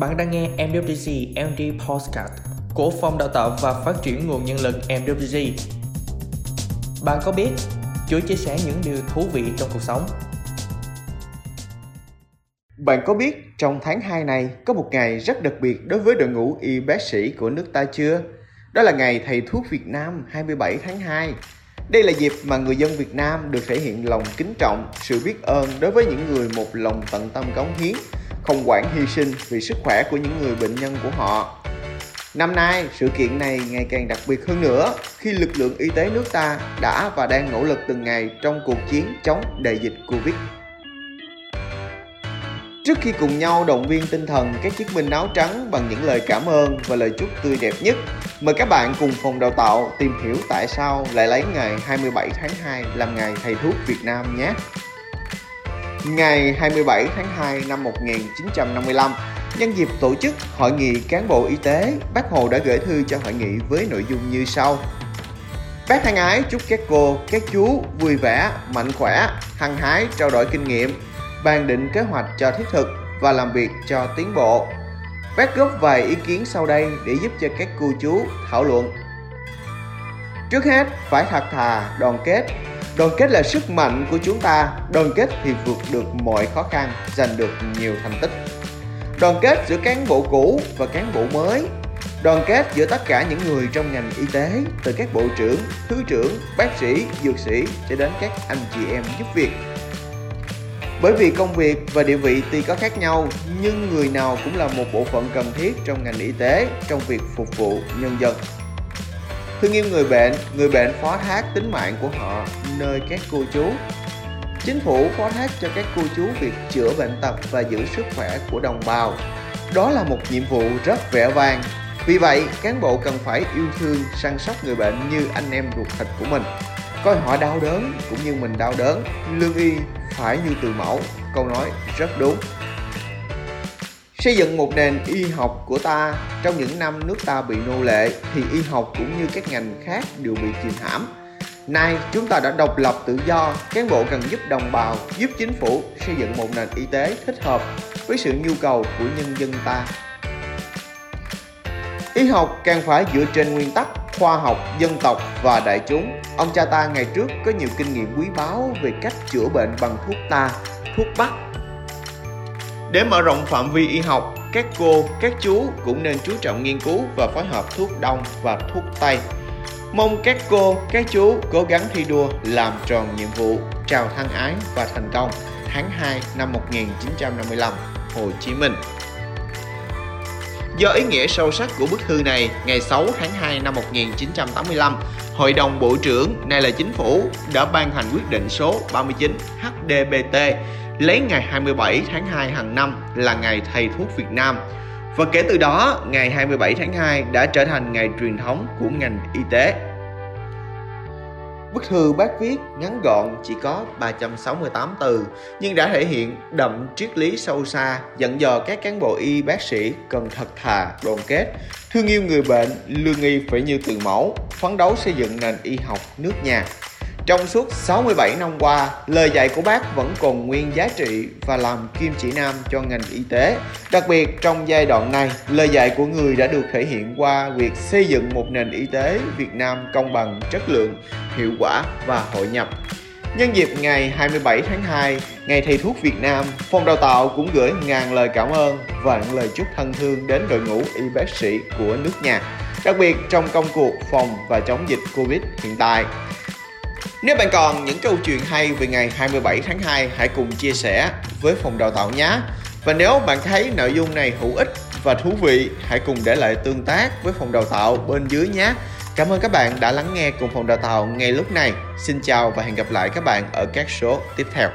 Bạn đang nghe MWG MD Postcard của Phòng Đào tạo và Phát triển Nguồn Nhân lực MWG. Bạn có biết Chúa chia sẻ những điều thú vị trong cuộc sống? Bạn có biết trong tháng 2 này có một ngày rất đặc biệt đối với đội ngũ y bác sĩ của nước ta chưa? Đó là ngày Thầy thuốc Việt Nam 27 tháng 2. Đây là dịp mà người dân Việt Nam được thể hiện lòng kính trọng, sự biết ơn đối với những người một lòng tận tâm cống hiến, không quản hy sinh vì sức khỏe của những người bệnh nhân của họ. Năm nay, sự kiện này ngày càng đặc biệt hơn nữa khi lực lượng y tế nước ta đã và đang nỗ lực từng ngày trong cuộc chiến chống đại dịch Covid. Trước khi cùng nhau động viên tinh thần các chiến binh áo trắng bằng những lời cảm ơn và lời chúc tươi đẹp nhất, mời các bạn cùng phòng đào tạo tìm hiểu tại sao lại lấy ngày 27 tháng 2 làm ngày thầy thuốc Việt Nam nhé. Ngày 27 tháng 2 năm 1955, nhân dịp tổ chức Hội nghị cán bộ y tế, Bác Hồ đã gửi thư cho hội nghị với nội dung như sau. Bác thân ái chúc các cô, các chú vui vẻ, mạnh khỏe, hăng hái trao đổi kinh nghiệm, bàn định kế hoạch cho thiết thực và làm việc cho tiến bộ. Bác góp vài ý kiến sau đây để giúp cho các cô chú thảo luận. Trước hết, phải thật thà, đoàn kết. Đoàn kết là sức mạnh của chúng ta, đoàn kết thì vượt được mọi khó khăn, giành được nhiều thành tích. Đoàn kết giữa cán bộ cũ và cán bộ mới, đoàn kết giữa tất cả những người trong ngành y tế, từ các bộ trưởng, thứ trưởng, bác sĩ, dược sĩ cho đến các anh chị em giúp việc bởi vì công việc và địa vị tuy có khác nhau, nhưng người nào cũng là một bộ phận cần thiết trong ngành y tế trong việc phục vụ nhân dân. Thương yêu người bệnh, người bệnh phó thác tính mạng của họ nơi các cô chú. Chính phủ phó thác cho các cô chú việc chữa bệnh tật và giữ sức khỏe của đồng bào. Đó là một nhiệm vụ rất vẻ vang. Vì vậy, cán bộ cần phải yêu thương, săn sóc người bệnh như anh em ruột thịt của mình coi họ đau đớn cũng như mình đau đớn lương y phải như từ mẫu câu nói rất đúng xây dựng một nền y học của ta trong những năm nước ta bị nô lệ thì y học cũng như các ngành khác đều bị chìm hãm nay chúng ta đã độc lập tự do cán bộ cần giúp đồng bào giúp chính phủ xây dựng một nền y tế thích hợp với sự nhu cầu của nhân dân ta y học càng phải dựa trên nguyên tắc khoa học, dân tộc và đại chúng. Ông cha ta ngày trước có nhiều kinh nghiệm quý báu về cách chữa bệnh bằng thuốc ta, thuốc bắc. Để mở rộng phạm vi y học, các cô, các chú cũng nên chú trọng nghiên cứu và phối hợp thuốc đông và thuốc tây. Mong các cô, các chú cố gắng thi đua làm tròn nhiệm vụ, chào thân ái và thành công tháng 2 năm 1955, Hồ Chí Minh. Do ý nghĩa sâu sắc của bức thư này, ngày 6 tháng 2 năm 1985, Hội đồng Bộ trưởng, nay là Chính phủ, đã ban hành quyết định số 39 HDBT lấy ngày 27 tháng 2 hàng năm là ngày thầy thuốc Việt Nam. Và kể từ đó, ngày 27 tháng 2 đã trở thành ngày truyền thống của ngành y tế. Bức thư bác viết ngắn gọn chỉ có 368 từ nhưng đã thể hiện đậm triết lý sâu xa dặn dò các cán bộ y bác sĩ cần thật thà, đoàn kết, thương yêu người bệnh, lương y phải như từ mẫu, phấn đấu xây dựng nền y học nước nhà. Trong suốt 67 năm qua, lời dạy của bác vẫn còn nguyên giá trị và làm kim chỉ nam cho ngành y tế. Đặc biệt trong giai đoạn này, lời dạy của người đã được thể hiện qua việc xây dựng một nền y tế Việt Nam công bằng, chất lượng, hiệu quả và hội nhập. Nhân dịp ngày 27 tháng 2, Ngày Thầy thuốc Việt Nam, Phòng Đào tạo cũng gửi ngàn lời cảm ơn và những lời chúc thân thương đến đội ngũ y bác sĩ của nước nhà, đặc biệt trong công cuộc phòng và chống dịch Covid hiện tại. Nếu bạn còn những câu chuyện hay về ngày 27 tháng 2, hãy cùng chia sẻ với phòng đào tạo nhé. Và nếu bạn thấy nội dung này hữu ích và thú vị, hãy cùng để lại tương tác với phòng đào tạo bên dưới nhé. Cảm ơn các bạn đã lắng nghe cùng phòng đào tạo ngay lúc này. Xin chào và hẹn gặp lại các bạn ở các số tiếp theo.